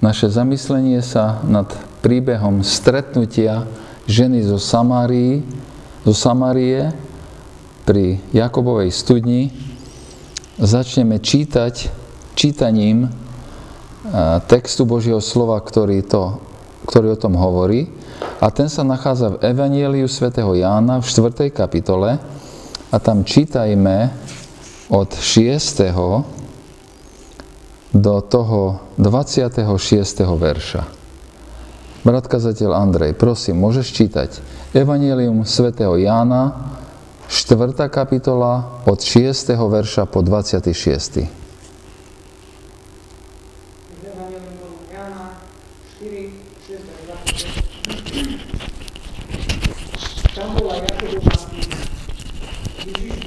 naše zamyslenie sa nad príbehom stretnutia ženy zo Samárii, zo Samárie pri Jakobovej studni začneme čítať čítaním textu Božieho slova, ktorý, to, ktorý o tom hovorí. A ten sa nachádza v Evangeliu svätého Jána v 4. kapitole a tam čítajme od 6. do toho 26. verša. Brat kazateľ Andrej, prosím, môžeš čítať Evangelium svätého Jána, 4. kapitola od 6. verša po 26. Ježiš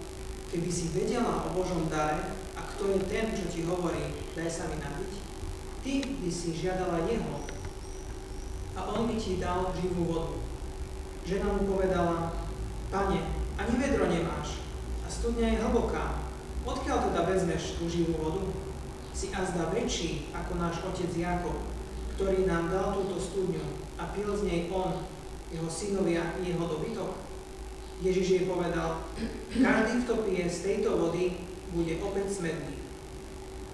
Keby si vedela o Božom dare, a kto je ten, čo ti hovorí, daj sa mi napiť, ty by si žiadala Jeho a On by ti dal živú vodu. Žena mu povedala, pane, ani vedro nemáš a studňa je hlboká, odkiaľ teda vezmeš tú živú vodu? Si azda väčší ako náš otec Jakob, ktorý nám dal túto studňu a pil z nej on, jeho synovia i jeho dobytok každý, kto pije z tejto vody, bude opäť smedný.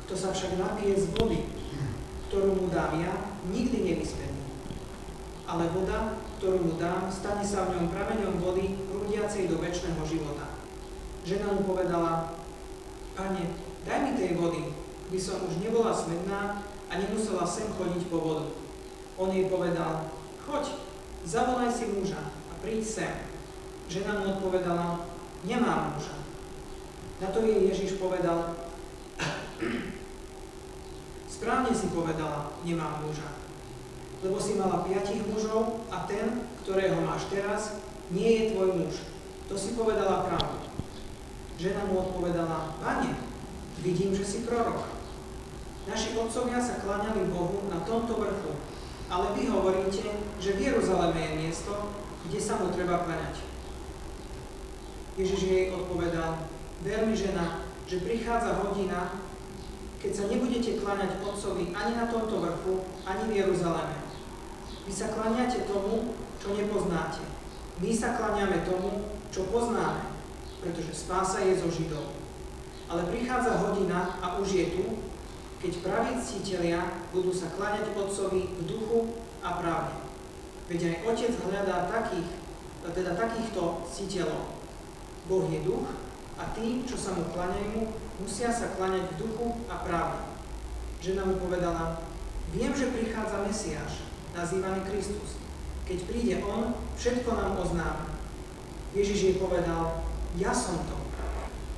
Kto sa však napije z vody, ktorú mu dám ja, nikdy nevysmední. Ale voda, ktorú mu dám, stane sa v ňom prameňom vody, prúdiacej do väčšného života. Žena mu povedala, Pane, daj mi tej vody, by som už nebola smedná a nemusela sem chodiť po vodu. On jej povedal, choď, zavolaj si muža a príď sem. Žena mu odpovedala, nemám muža. Na to jej Ježiš povedal, správne si povedala, nemám muža. Lebo si mala piatich mužov a ten, ktorého máš teraz, nie je tvoj muž. To si povedala pravdu. Žena mu odpovedala, Pane, vidím, že si prorok. Naši otcovia sa kláňali Bohu na tomto vrchu, ale vy hovoríte, že v Jeruzaleme je miesto, kde sa mu treba kláňať. Ježiš jej odpovedal, ver mi žena, že prichádza hodina, keď sa nebudete kláňať Otcovi ani na tomto vrchu, ani v Jeruzaleme. Vy sa kláňate tomu, čo nepoznáte. My sa kláňame tomu, čo poznáme, pretože spása je zo Židov. Ale prichádza hodina a už je tu, keď praví ctitelia budú sa kláňať Otcovi v duchu a pravde. Veď aj Otec hľadá takých, teda takýchto ctiteľov. Boh je duch a tí, čo sa mu klaňajú, musia sa klaňať v duchu a pravde. Žena mu povedala, viem, že prichádza Mesiáš, nazývaný Kristus. Keď príde On, všetko nám oznáme. Ježiš jej povedal, ja som to,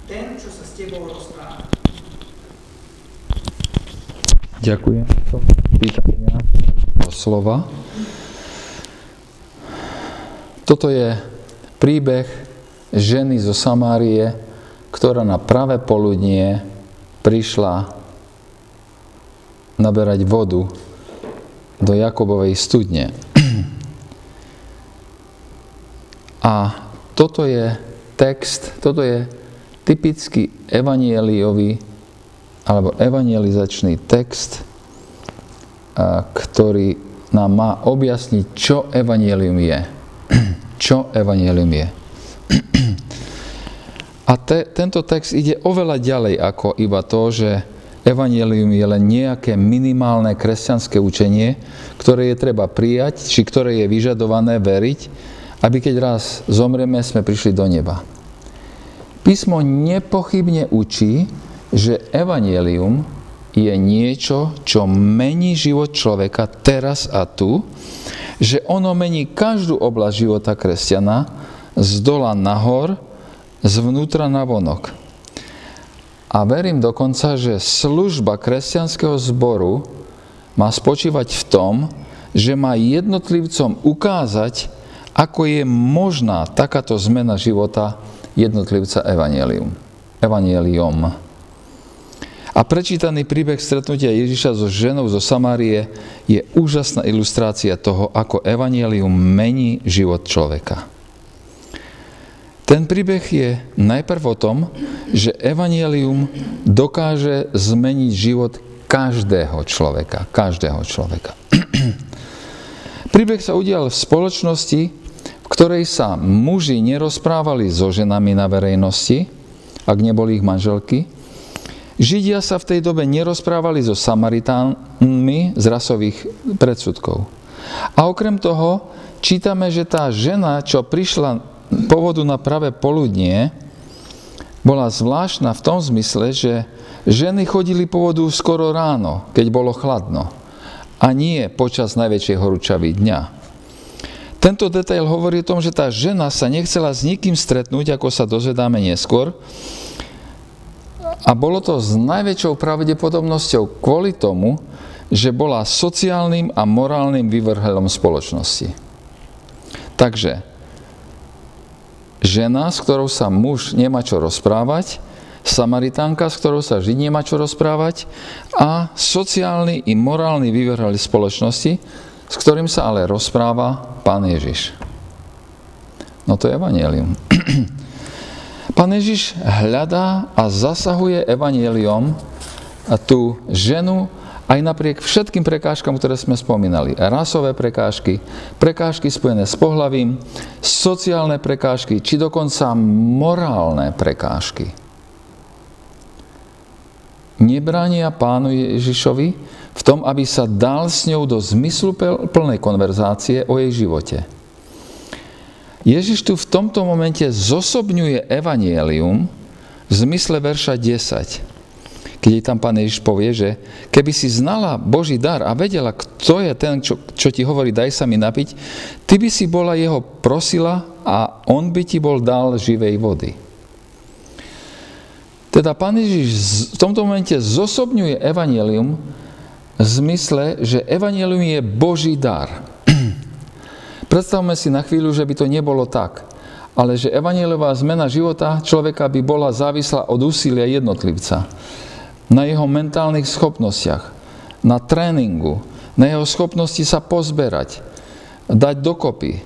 ten, čo sa s tebou rozpráva. Ďakujem. Pýtania slova. Toto je príbeh ženy zo Samárie, ktorá na pravé poludnie prišla naberať vodu do Jakobovej studne. A toto je text, toto je typický evanieliový alebo evangelizačný text, ktorý nám má objasniť, čo evanielium je. Čo evanielium je. A te, tento text ide oveľa ďalej ako iba to, že Evangelium je len nejaké minimálne kresťanské učenie, ktoré je treba prijať, či ktoré je vyžadované veriť, aby keď raz zomrieme, sme prišli do neba. Písmo nepochybne učí, že Evangelium je niečo, čo mení život človeka teraz a tu, že ono mení každú oblasť života kresťana z dola nahor, zvnútra na vonok. A verím dokonca, že služba kresťanského zboru má spočívať v tom, že má jednotlivcom ukázať, ako je možná takáto zmena života jednotlivca evanielium. Evanielium. A prečítaný príbeh stretnutia Ježiša so ženou zo Samárie je úžasná ilustrácia toho, ako evanielium mení život človeka. Ten príbeh je najprv o tom, že evanielium dokáže zmeniť život každého človeka. Každého človeka. príbeh sa udial v spoločnosti, v ktorej sa muži nerozprávali so ženami na verejnosti, ak neboli ich manželky. Židia sa v tej dobe nerozprávali so Samaritánmi z rasových predsudkov. A okrem toho čítame, že tá žena, čo prišla povodu na pravé poludnie bola zvláštna v tom zmysle, že ženy chodili po vodu skoro ráno, keď bolo chladno, a nie počas najväčšej horúčavy dňa. Tento detail hovorí o tom, že tá žena sa nechcela s nikým stretnúť, ako sa dozvedáme neskôr, a bolo to s najväčšou pravdepodobnosťou kvôli tomu, že bola sociálnym a morálnym vyvrhelom spoločnosti. Takže žena, s ktorou sa muž nemá čo rozprávať, Samaritánka, s ktorou sa Žid nemá čo rozprávať a sociálny i morálny vyvrhali spoločnosti, s ktorým sa ale rozpráva Pán Ježiš. No to je evanielium. Pán Ježiš hľadá a zasahuje evanielium a tú ženu, aj napriek všetkým prekážkam, ktoré sme spomínali, rasové prekážky, prekážky spojené s pohlavím, sociálne prekážky, či dokonca morálne prekážky, nebránia pánu Ježišovi v tom, aby sa dal s ňou do zmyslu plnej konverzácie o jej živote. Ježiš tu v tomto momente zosobňuje evanielium v zmysle verša 10 keď jej tam pán Ježiš povie, že keby si znala Boží dar a vedela, kto je ten, čo, čo ti hovorí, daj sa mi napiť, ty by si bola jeho prosila a on by ti bol dal živej vody. Teda pán Ježiš v tomto momente zosobňuje evanelium v zmysle, že evanelium je Boží dar. Predstavme si na chvíľu, že by to nebolo tak, ale že evanielová zmena života človeka by bola závislá od úsilia jednotlivca na jeho mentálnych schopnostiach, na tréningu, na jeho schopnosti sa pozberať, dať dokopy.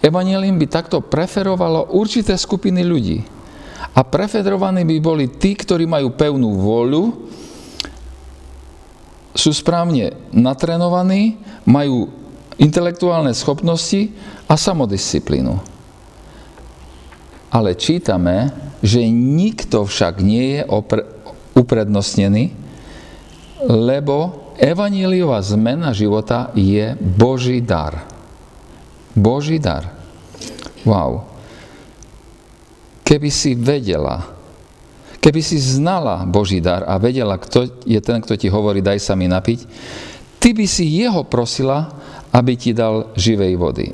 Evangelium by takto preferovalo určité skupiny ľudí. A preferovaní by boli tí, ktorí majú pevnú vôľu, sú správne natrenovaní, majú intelektuálne schopnosti a samodisciplínu. Ale čítame, že nikto však nie je opr- uprednostnený, lebo evaníliová zmena života je Boží dar. Boží dar. Wow. Keby si vedela, keby si znala Boží dar a vedela, kto je ten, kto ti hovorí, daj sa mi napiť, ty by si jeho prosila, aby ti dal živej vody.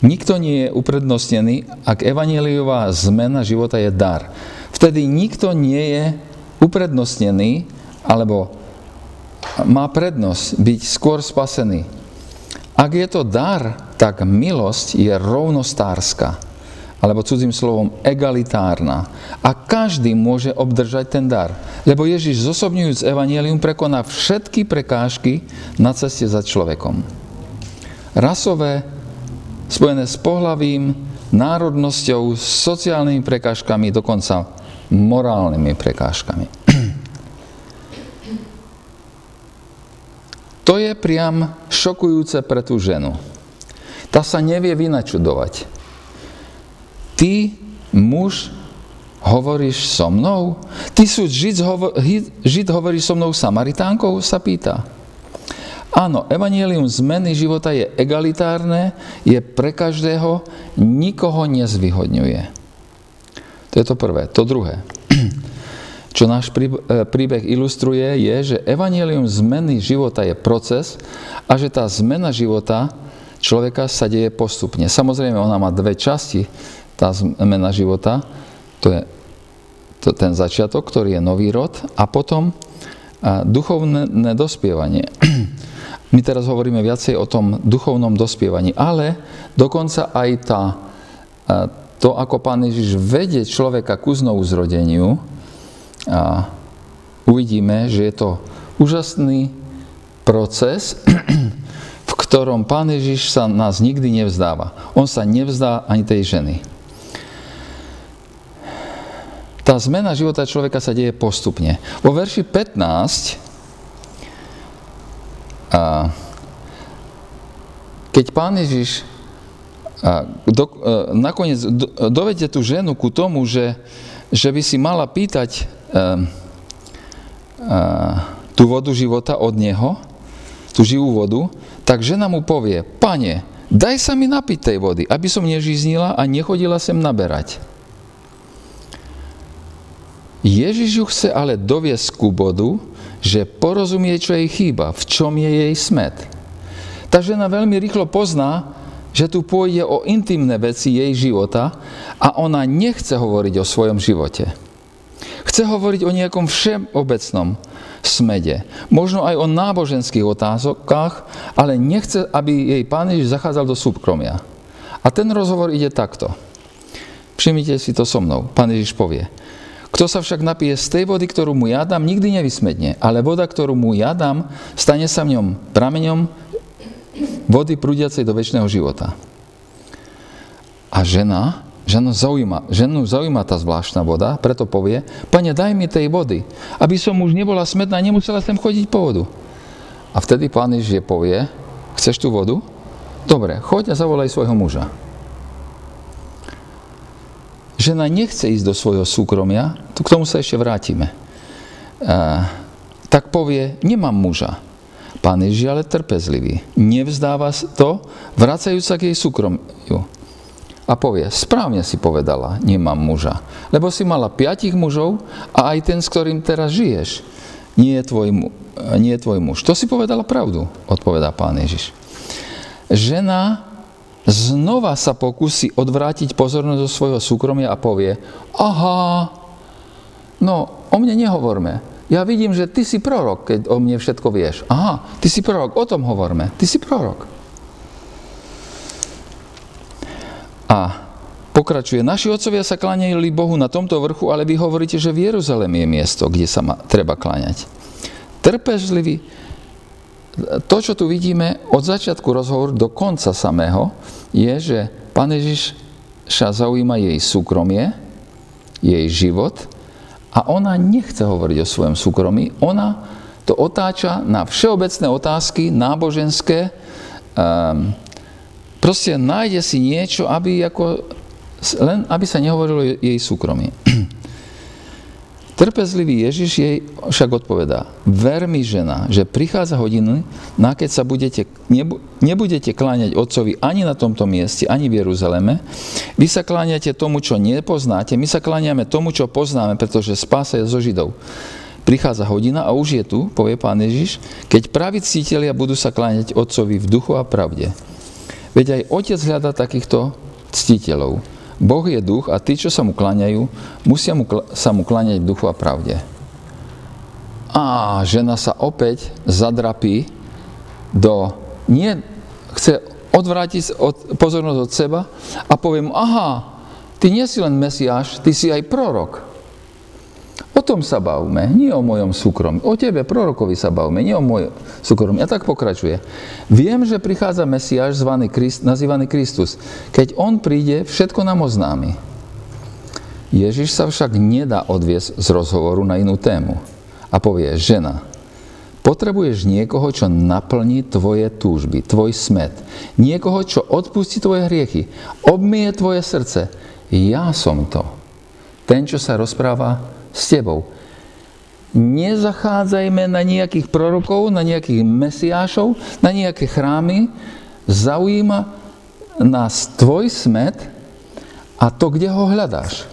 Nikto nie je uprednostnený, ak evaneliová zmena života je dar. Vtedy nikto nie je uprednostnený, alebo má prednosť byť skôr spasený. Ak je to dar, tak milosť je rovnostárska, alebo cudzím slovom egalitárna. A každý môže obdržať ten dar. Lebo Ježiš zosobňujúc evanelium prekoná všetky prekážky na ceste za človekom. Rasové, spojené s pohlavím, národnosťou, sociálnymi prekážkami, dokonca morálnymi prekážkami. To je priam šokujúce pre tú ženu. Tá sa nevie vynačudovať. Ty, muž, hovoríš so mnou? Ty sú žid, hovor, žid hovoríš so mnou Samaritánkou? sa pýta. Áno, evanielium zmeny života je egalitárne, je pre každého, nikoho nezvyhodňuje. To je to prvé. To druhé, čo náš e, príbeh ilustruje, je, že evanielium zmeny života je proces a že tá zmena života človeka sa deje postupne. Samozrejme, ona má dve časti, tá zmena života, to je to, ten začiatok, ktorý je nový rod, a potom a duchovné dospievanie. My teraz hovoríme viacej o tom duchovnom dospievaní, ale dokonca aj tá, to, ako Pán Ježiš vedie človeka ku znovu zrodeniu, a uvidíme, že je to úžasný proces, v ktorom Pán Ježiš sa nás nikdy nevzdáva. On sa nevzdá ani tej ženy. Tá zmena života človeka sa deje postupne. Vo verši 15 keď pán Ježiš a do, e, nakoniec do, dovedie tú ženu ku tomu, že, že by si mala pýtať e, a, tú vodu života od neho, tú živú vodu, tak žena mu povie, pane, daj sa mi napiť tej vody, aby som nežiznila a nechodila sem naberať. Ježiš ju chce ale doviesť ku bodu, že porozumie, čo jej chýba, v čom je jej smet. Tá žena veľmi rýchlo pozná, že tu pôjde o intimné veci jej života a ona nechce hovoriť o svojom živote. Chce hovoriť o nejakom všeobecnom smede, možno aj o náboženských otázkach, ale nechce, aby jej pán Ježiš zachádzal do súkromia. A ten rozhovor ide takto. Všimnite si to so mnou. Pán Ježiš povie, kto sa však napije z tej vody, ktorú mu ja dám, nikdy nevysmedne, ale voda, ktorú mu ja dám, stane sa v ňom prameňom vody prúdiacej do väčšného života. A žena, ženu zaujíma, ženu zaujíma tá zvláštna voda, preto povie, pane, daj mi tej vody, aby som už nebola smedná, nemusela sem chodiť po vodu. A vtedy pán Ježiš povie, chceš tú vodu? Dobre, choď a zavolaj svojho muža žena nechce ísť do svojho súkromia, k tomu sa ešte vrátime, tak povie, nemám muža. Pán Ježiš ale trpezlivý. Nevzdáva to, vracajúc sa k jej súkromiu. A povie, správne si povedala, nemám muža. Lebo si mala piatich mužov a aj ten, s ktorým teraz žiješ, nie je tvoj, nie je tvoj muž. To si povedala pravdu, odpovedá pán Ježiš. Žena znova sa pokusí odvrátiť pozornosť zo svojho súkromia a povie, aha, no o mne nehovorme. Ja vidím, že ty si prorok, keď o mne všetko vieš. Aha, ty si prorok, o tom hovorme. Ty si prorok. A pokračuje, naši otcovia sa kláňali Bohu na tomto vrchu, ale vy hovoríte, že v Jeruzalém je miesto, kde sa ma treba kláňať. Trpežlivý to, čo tu vidíme od začiatku rozhovoru do konca samého, je, že Pán Ježiš sa zaujíma jej súkromie, jej život a ona nechce hovoriť o svojom súkromí, ona to otáča na všeobecné otázky, náboženské, um, proste nájde si niečo, aby, ako, len aby sa nehovorilo jej súkromie. Trpezlivý Ježiš jej však odpovedá, ver mi žena, že prichádza hodiny, na keď sa budete, nebudete kláňať otcovi ani na tomto mieste, ani v Jeruzaleme. Vy sa kláňate tomu, čo nepoznáte, my sa kláňame tomu, čo poznáme, pretože spása je zo Židov. Prichádza hodina a už je tu, povie pán Ježiš, keď praví cítelia budú sa kláňať otcovi v duchu a pravde. Veď aj otec hľada takýchto ctiteľov. Boh je duch a tí, čo sa mu kláňajú, musia mu, sa mu kláňať v duchu a pravde. A žena sa opäť zadrapí do... Nie, chce odvrátiť od, pozornosť od seba a poviem, aha, ty nie si len Mesiáš, ty si aj prorok. O tom sa bavme, nie o mojom súkromí. O tebe, prorokovi sa bavme, nie o mojom súkromí. A tak pokračuje. Viem, že prichádza Mesiáš zvaný Christ, nazývaný Kristus. Keď on príde, všetko nám oznámi. Ježiš sa však nedá odviesť z rozhovoru na inú tému. A povie, žena, potrebuješ niekoho, čo naplní tvoje túžby, tvoj smet. Niekoho, čo odpustí tvoje hriechy, obmie tvoje srdce. Ja som to. Ten, čo sa rozpráva s tebou. Nezachádzajme na nejakých prorokov, na nejakých mesiášov, na nejaké chrámy. Zaujíma nás tvoj smet a to, kde ho hľadáš.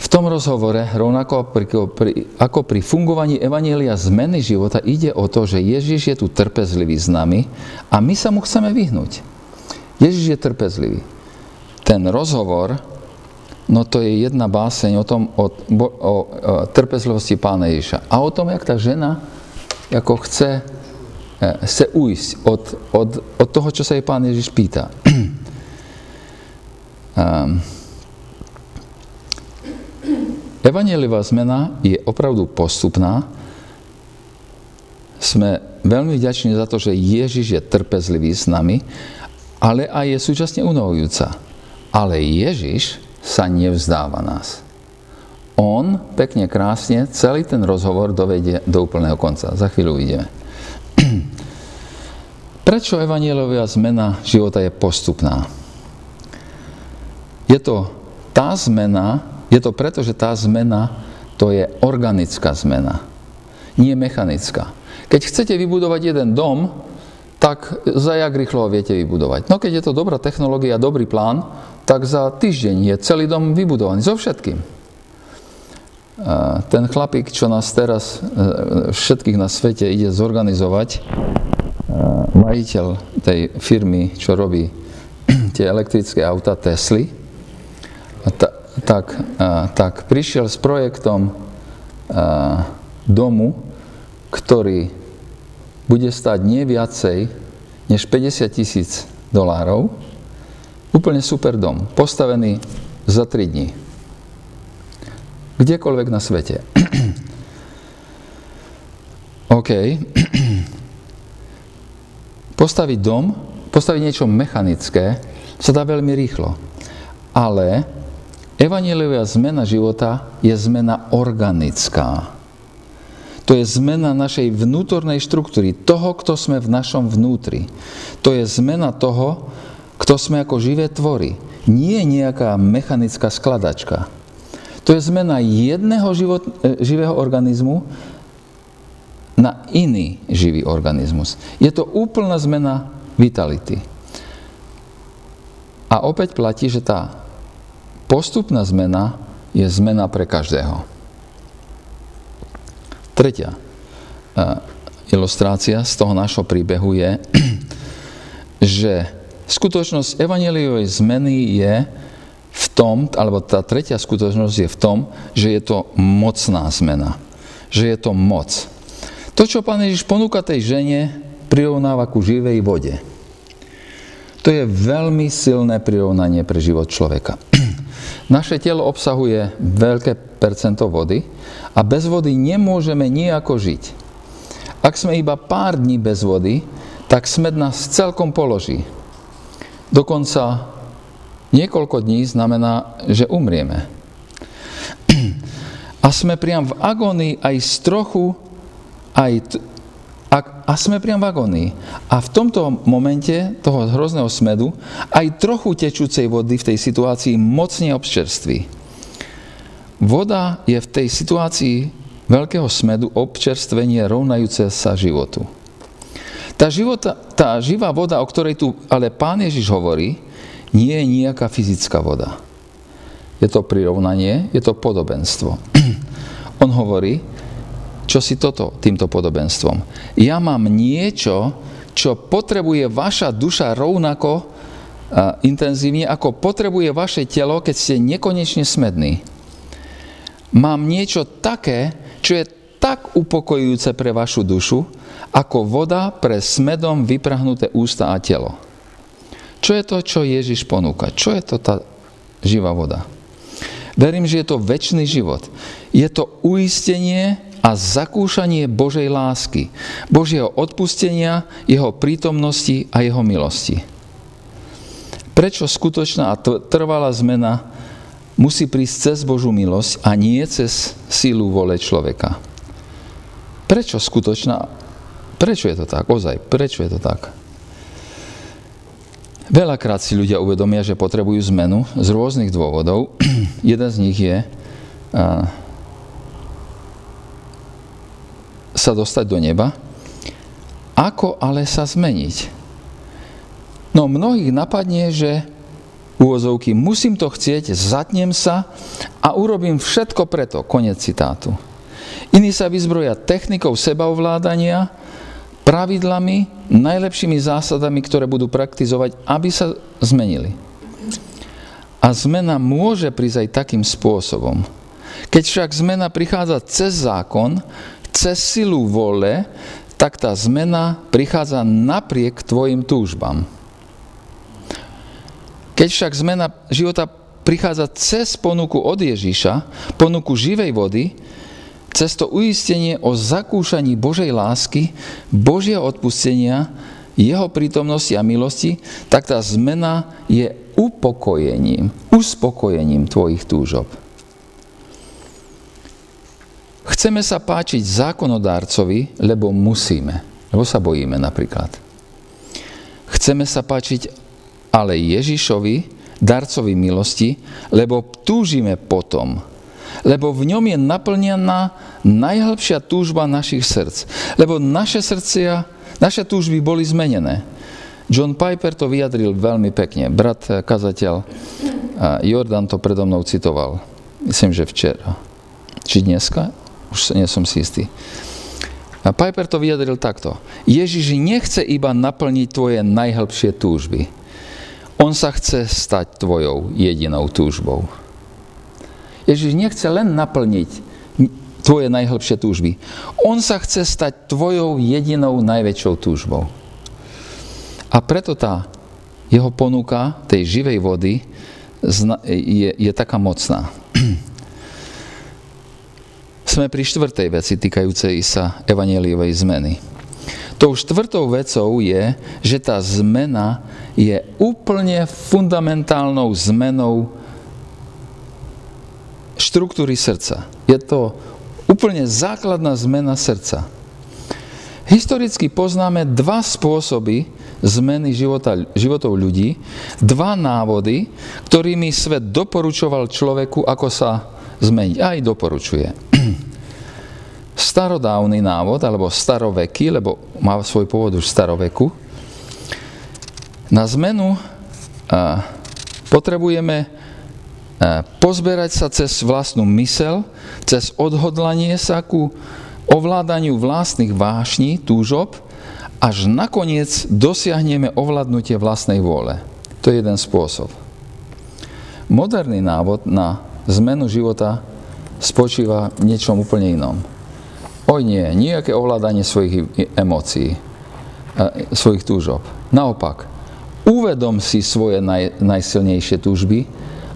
V tom rozhovore, rovnako pri, pri, ako pri fungovaní Evanielia zmeny života, ide o to, že Ježiš je tu trpezlivý s nami a my sa mu chceme vyhnúť. Ježiš je trpezlivý. Ten rozhovor, no to je jedna báseň o tom, o, o, o trpezlivosti pána Ježiša. A o tom, jak tá žena ako chce, e, chce ujsť od, od, od toho, čo sa jej pán Ježiš pýta. um, Evangeliová zmena je opravdu postupná. Sme veľmi vďační za to, že Ježiš je trpezlivý s nami, ale aj je súčasne unovujúca. Ale Ježiš sa nevzdáva nás. On pekne, krásne celý ten rozhovor dovedie do úplného konca. Za chvíľu uvidíme. Prečo evanielovia zmena života je postupná? Je to tá zmena, je to preto, že tá zmena to je organická zmena, nie mechanická. Keď chcete vybudovať jeden dom, tak za jak rýchlo ho viete vybudovať. No keď je to dobrá technológia, dobrý plán, tak za týždeň je celý dom vybudovaný, so všetkým. Ten chlapík, čo nás teraz e, všetkých na svete ide zorganizovať, e, majiteľ tej firmy, čo robí tie elektrické auta Tesly, tak, tak prišiel s projektom domu, ktorý bude stať nie viacej než 50 tisíc dolárov. Úplne super dom, postavený za 3 dní. Kdekoľvek na svete. OK. Postaviť dom, postaviť niečo mechanické, sa dá veľmi rýchlo. Ale Evangeliová zmena života je zmena organická. To je zmena našej vnútornej štruktúry, toho, kto sme v našom vnútri. To je zmena toho, kto sme ako živé tvory. Nie nejaká mechanická skladačka. To je zmena jedného život, e, živého organizmu na iný živý organizmus. Je to úplná zmena vitality. A opäť platí, že tá Postupná zmena je zmena pre každého. Tretia e, ilustrácia z toho nášho príbehu je, že skutočnosť evaneliovej zmeny je v tom, alebo tá tretia skutočnosť je v tom, že je to mocná zmena. Že je to moc. To, čo Pán Ježiš ponúka tej žene, prirovnáva ku živej vode. To je veľmi silné prirovnanie pre život človeka. Naše telo obsahuje veľké percento vody a bez vody nemôžeme nejako žiť. Ak sme iba pár dní bez vody, tak smed nás celkom položí. Dokonca niekoľko dní znamená, že umrieme. A sme priam v agónii aj z trochu, aj a, a sme priam v agónii. A v tomto momente toho hrozného smedu aj trochu tečúcej vody v tej situácii mocne občerství. Voda je v tej situácii veľkého smedu občerstvenie rovnajúce sa životu. Tá, života, tá živá voda, o ktorej tu ale pán Ježiš hovorí, nie je nejaká fyzická voda. Je to prirovnanie, je to podobenstvo. On hovorí, čo si toto týmto podobenstvom. Ja mám niečo, čo potrebuje vaša duša rovnako intenzívne, ako potrebuje vaše telo, keď ste nekonečne smední. Mám niečo také, čo je tak upokojujúce pre vašu dušu, ako voda pre smedom vyprahnuté ústa a telo. Čo je to, čo Ježiš ponúka? Čo je to tá živá voda? Verím, že je to väčší život. Je to uistenie a zakúšanie Božej lásky, Božieho odpustenia, Jeho prítomnosti a Jeho milosti. Prečo skutočná a trvalá zmena musí prísť cez Božú milosť a nie cez sílu vole človeka? Prečo skutočná? Prečo je to tak? Ozaj, prečo je to tak? Veľakrát si ľudia uvedomia, že potrebujú zmenu z rôznych dôvodov. Jeden z nich je sa dostať do neba. Ako ale sa zmeniť? No mnohých napadne, že úvozovky, musím to chcieť, zatnem sa a urobím všetko preto. Konec citátu. Iní sa vyzbroja technikou sebaovládania, pravidlami, najlepšími zásadami, ktoré budú praktizovať, aby sa zmenili. A zmena môže prísť aj takým spôsobom. Keď však zmena prichádza cez zákon, cez silu vole, tak tá zmena prichádza napriek tvojim túžbám. Keď však zmena života prichádza cez ponuku od Ježíša, ponuku živej vody, cez to uistenie o zakúšaní Božej lásky, Božia odpustenia, jeho prítomnosti a milosti, tak tá zmena je upokojením, uspokojením tvojich túžob. Chceme sa páčiť zákonodárcovi, lebo musíme, lebo sa bojíme napríklad. Chceme sa páčiť ale Ježišovi, darcovi milosti, lebo túžime potom, lebo v ňom je naplnená najhlbšia túžba našich srdc. Lebo naše srdcia, naše túžby boli zmenené. John Piper to vyjadril veľmi pekne. Brat kazateľ Jordan to predo mnou citoval. Myslím, že včera. Či dneska? Už nie som si istý. A Piper to vyjadril takto. Ježiš nechce iba naplniť tvoje najhlbšie túžby. On sa chce stať tvojou jedinou túžbou. Ježiš nechce len naplniť tvoje najhlbšie túžby. On sa chce stať tvojou jedinou najväčšou túžbou. A preto tá jeho ponuka tej živej vody je, je taká mocná. Sme pri štvrtej veci týkajúcej sa evanieliovej zmeny. Tou štvrtou vecou je, že tá zmena je úplne fundamentálnou zmenou štruktúry srdca. Je to úplne základná zmena srdca. Historicky poznáme dva spôsoby zmeny života, životov ľudí, dva návody, ktorými svet doporučoval človeku, ako sa zmeniť. Aj doporučuje. Starodávny návod, alebo staroveký, lebo má svoj pôvod už staroveku. Na zmenu potrebujeme pozberať sa cez vlastnú mysel, cez odhodlanie sa ku ovládaniu vlastných vášní, túžob, až nakoniec dosiahneme ovládnutie vlastnej vôle. To je jeden spôsob. Moderný návod na zmenu života spočíva v niečom úplne inom. Oj nie, nejaké ovládanie svojich emócií, svojich túžob. Naopak, uvedom si svoje naj, najsilnejšie túžby,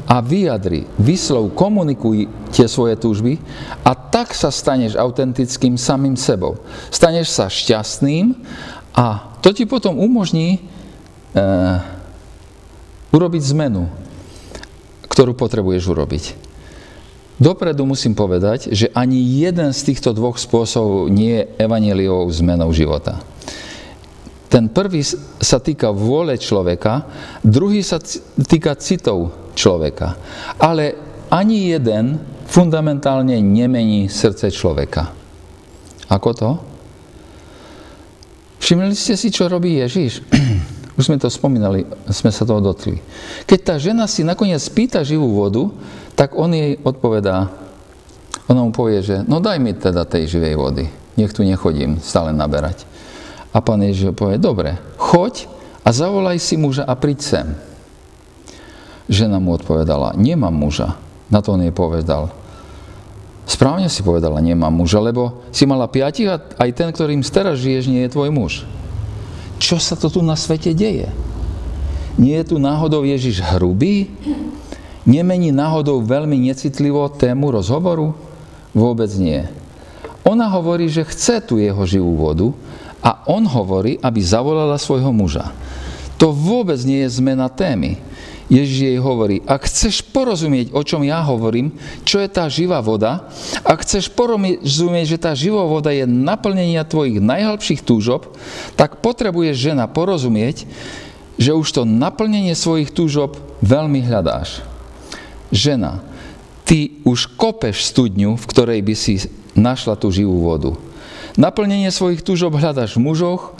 a vyjadri, vyslov, komunikuj tie svoje túžby a tak sa staneš autentickým samým sebou. Staneš sa šťastným a to ti potom umožní e, urobiť zmenu, ktorú potrebuješ urobiť. Dopredu musím povedať, že ani jeden z týchto dvoch spôsobov nie je evaneliovou zmenou života. Ten prvý sa týka vôle človeka, druhý sa týka citov človeka. Ale ani jeden fundamentálne nemení srdce človeka. Ako to? Všimli ste si, čo robí Ježiš? Už sme to spomínali, sme sa toho dotkli. Keď tá žena si nakoniec pýta živú vodu, tak on jej odpovedá, ona mu povie, že no daj mi teda tej živej vody, nech tu nechodím stále naberať. A pán Ježiš povie, dobre, choď a zavolaj si muža a príď sem. Žena mu odpovedala, nemám muža. Na to on jej povedal, správne si povedala, nemám muža, lebo si mala piatich a aj ten, ktorým teraz žiješ, nie je tvoj muž. Čo sa to tu na svete deje? Nie je tu náhodou Ježiš hrubý? Nemení náhodou veľmi necitlivo tému rozhovoru? Vôbec nie. Ona hovorí, že chce tu jeho živú vodu a on hovorí, aby zavolala svojho muža. To vôbec nie je zmena témy. Ježiš jej hovorí, ak chceš porozumieť, o čom ja hovorím, čo je tá živá voda, ak chceš porozumieť, že tá živá voda je naplnenia tvojich najhlbších túžob, tak potrebuje žena porozumieť, že už to naplnenie svojich túžob veľmi hľadáš. Žena, ty už kopeš studňu, v ktorej by si našla tú živú vodu. Naplnenie svojich túžob hľadáš v mužoch,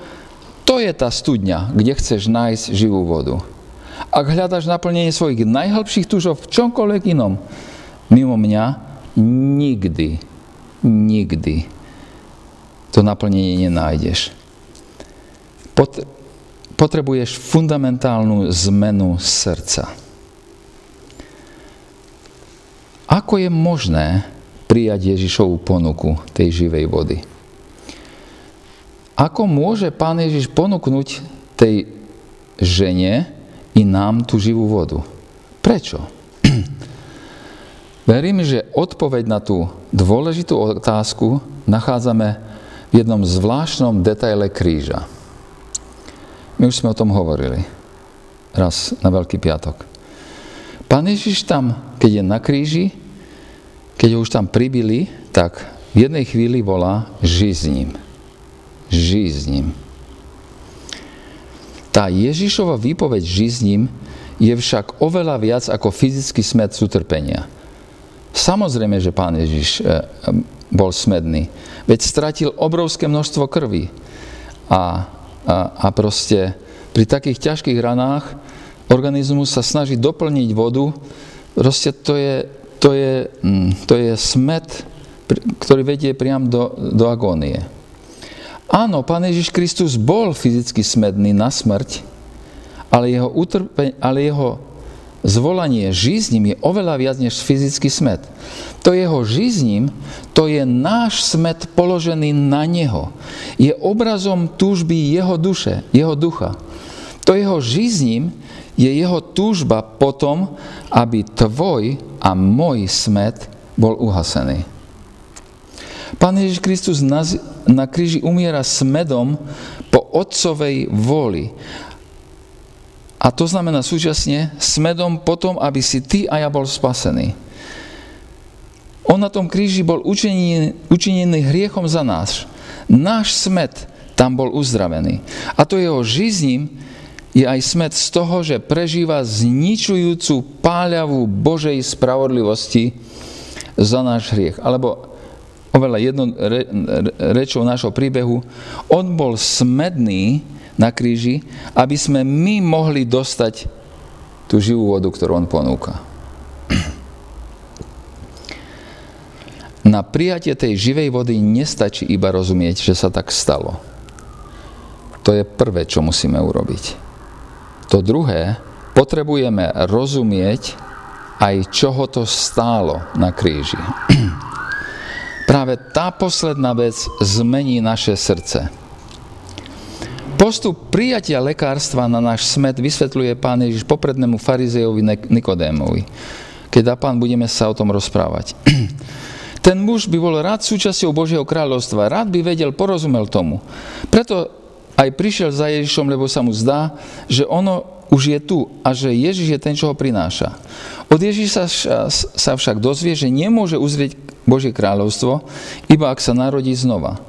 to je tá studňa, kde chceš nájsť živú vodu. Ak hľadaš naplnenie svojich najhlbších túžov v čomkoľvek inom, mimo mňa, nikdy, nikdy to naplnenie nenájdeš. Potrebuješ fundamentálnu zmenu srdca. Ako je možné prijať Ježišovú ponuku tej živej vody? Ako môže Pán Ježiš ponúknuť tej žene i nám tú živú vodu? Prečo? Verím, že odpoveď na tú dôležitú otázku nachádzame v jednom zvláštnom detaile kríža. My už sme o tom hovorili raz na Veľký piatok. Pán Ježiš tam, keď je na kríži, keď ho už tam pribili, tak v jednej chvíli volá ži s ním. Ži s ním. Tá Ježišova výpoveď ži s ním je však oveľa viac ako fyzický smet z utrpenia. Samozrejme, že pán Ježiš eh, bol smedný. Veď stratil obrovské množstvo krvi. A a, a proste pri takých ťažkých ranách organizmus sa snaží doplniť vodu, proste to je, to je, mm, to je smet, ktorý vedie priam do, do agónie. Áno, Pán Ježiš Kristus bol fyzicky smedný na smrť, ale jeho, utrpe, ale jeho zvolanie žízním je oveľa viac než fyzický smet. To jeho žízním, to je náš smet položený na neho. Je obrazom túžby jeho duše, jeho ducha. To jeho žízním je jeho túžba potom, aby tvoj a môj smet bol uhasený. Pán Ježiš Kristus na, na kríži umiera smedom po otcovej vôli. A to znamená súčasne smedom potom, aby si ty a ja bol spasený. On na tom kríži bol učinený, učinený hriechom za nás. Náš smet tam bol uzdravený. A to jeho žizním je aj smet z toho, že prežíva zničujúcu páľavú Božej spravodlivosti za náš hriech. Alebo oveľa jedno re, rečou nášho príbehu, on bol smedný na kríži, aby sme my mohli dostať tú živú vodu, ktorú on ponúka. Na prijatie tej živej vody nestačí iba rozumieť, že sa tak stalo. To je prvé, čo musíme urobiť. To druhé, potrebujeme rozumieť aj čoho to stálo na kríži. Práve tá posledná vec zmení naše srdce. Postup prijatia lekárstva na náš smet vysvetľuje pán Ježiš poprednému farizejovi Nikodémovi. Keď dá pán, budeme sa o tom rozprávať. Ten muž by bol rád súčasťou Božieho kráľovstva, rád by vedel, porozumel tomu. Preto aj prišiel za Ježišom, lebo sa mu zdá, že ono už je tu a že Ježiš je ten, čo ho prináša. Od Ježiša sa však dozvie, že nemôže uzrieť Božie kráľovstvo, iba ak sa narodí znova.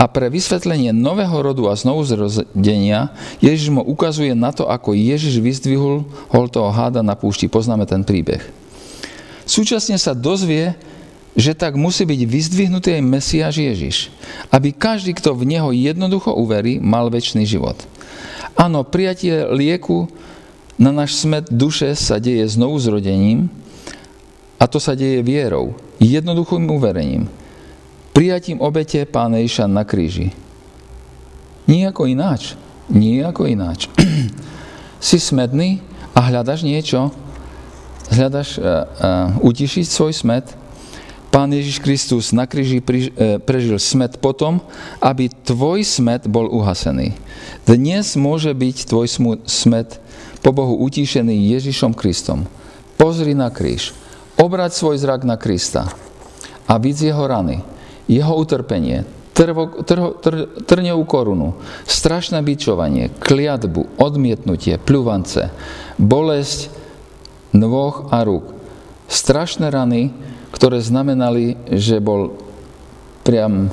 A pre vysvetlenie nového rodu a znovu zrodenia Ježiš mu ukazuje na to, ako Ježiš vyzdvihol hol toho háda na púšti. Poznáme ten príbeh. Súčasne sa dozvie, že tak musí byť vyzdvihnutý aj Mesiáš Ježiš, aby každý, kto v Neho jednoducho uverí, mal väčší život. Áno, prijatie lieku na náš smet duše sa deje znovu zrodením a to sa deje vierou, jednoduchým uverením prijatím obete pána Iša na kríži. Nijako ináč. Nijako ináč. si smedný a hľadaš niečo, hľadaš uh, uh, utišiť svoj smet. Pán Ježiš Kristus na kríži pri, uh, prežil smet potom, aby tvoj smet bol uhasený. Dnes môže byť tvoj smet po Bohu utišený Ježišom Kristom. Pozri na kríž. Obrať svoj zrak na Krista a vidz jeho rany jeho utrpenie, trvo, trho, tr, trňovú korunu, strašné bičovanie, kliatbu, odmietnutie, pľuvance, bolesť nôh a rúk, strašné rany, ktoré znamenali, že bol priam,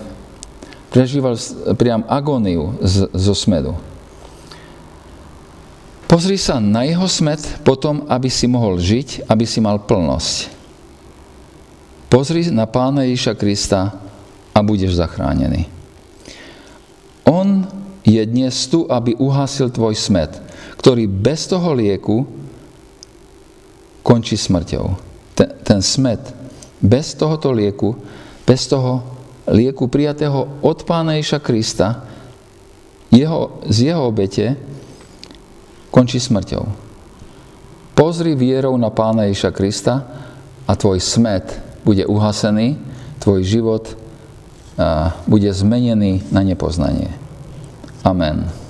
prežíval priam agóniu zo smedu. Pozri sa na jeho smet potom, aby si mohol žiť, aby si mal plnosť. Pozri na pána Ježiša Krista, a budeš zachránený. On je dnes tu, aby uhasil tvoj smet, ktorý bez toho lieku končí smrťou. Ten, ten smet bez tohoto lieku, bez toho lieku prijatého od Pána Ježa Krista, jeho, z jeho obete, končí smrťou. Pozri vierou na Pána Ježa Krista a tvoj smet bude uhasený, tvoj život bude zmenený na nepoznanie. Amen.